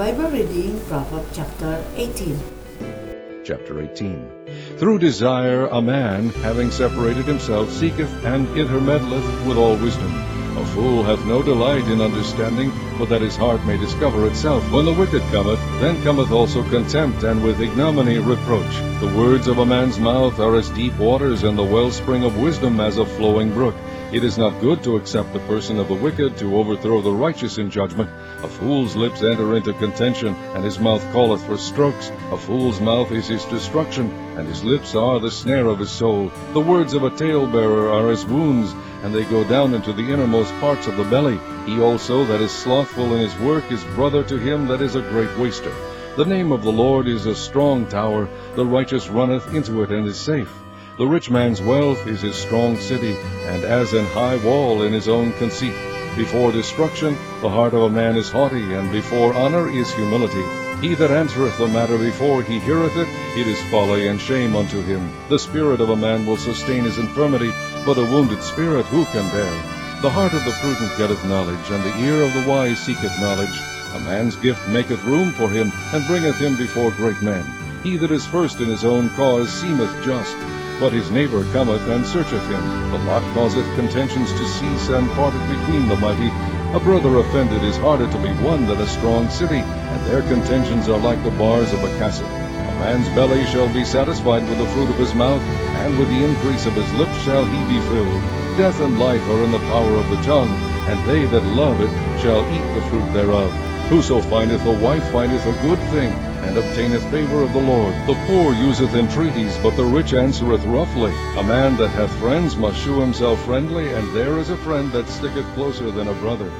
Bible reading, Proverbs chapter 18. Chapter 18 Through desire a man, having separated himself, seeketh and intermeddleth with all wisdom. A fool hath no delight in understanding, but that his heart may discover itself. When the wicked cometh, then cometh also contempt, and with ignominy reproach. The words of a man's mouth are as deep waters, and the wellspring of wisdom as a flowing brook. It is not good to accept the person of the wicked, to overthrow the righteous in judgment. A fool's lips enter into contention, and his mouth calleth for strokes. A fool's mouth is his destruction, and his lips are the snare of his soul. The words of a talebearer are as wounds, and they go down into the innermost parts of the belly. He also that is slothful in his work is brother to him that is a great waster. The name of the Lord is a strong tower, the righteous runneth into it and is safe. The rich man's wealth is his strong city, and as an high wall in his own conceit. Before destruction the heart of a man is haughty, and before honor is humility. He that answereth the matter before he heareth it, it is folly and shame unto him. The spirit of a man will sustain his infirmity, but a wounded spirit who can bear? The heart of the prudent getteth knowledge, and the ear of the wise seeketh knowledge. A man's gift maketh room for him, and bringeth him before great men. He that is first in his own cause seemeth just, but his neighbor cometh and searcheth him. The lot causeth contentions to cease, and parteth between the mighty. A brother offended is harder to be won than a strong city, and their contentions are like the bars of a castle. A man's belly shall be satisfied with the fruit of his mouth, and with the increase of his lips shall he be filled. Death and life are in the power of the tongue, and they that love it shall eat the fruit thereof. Whoso findeth a wife findeth a good thing, and obtaineth favor of the Lord. The poor useth entreaties, but the rich answereth roughly. A man that hath friends must shew himself friendly, and there is a friend that sticketh closer than a brother.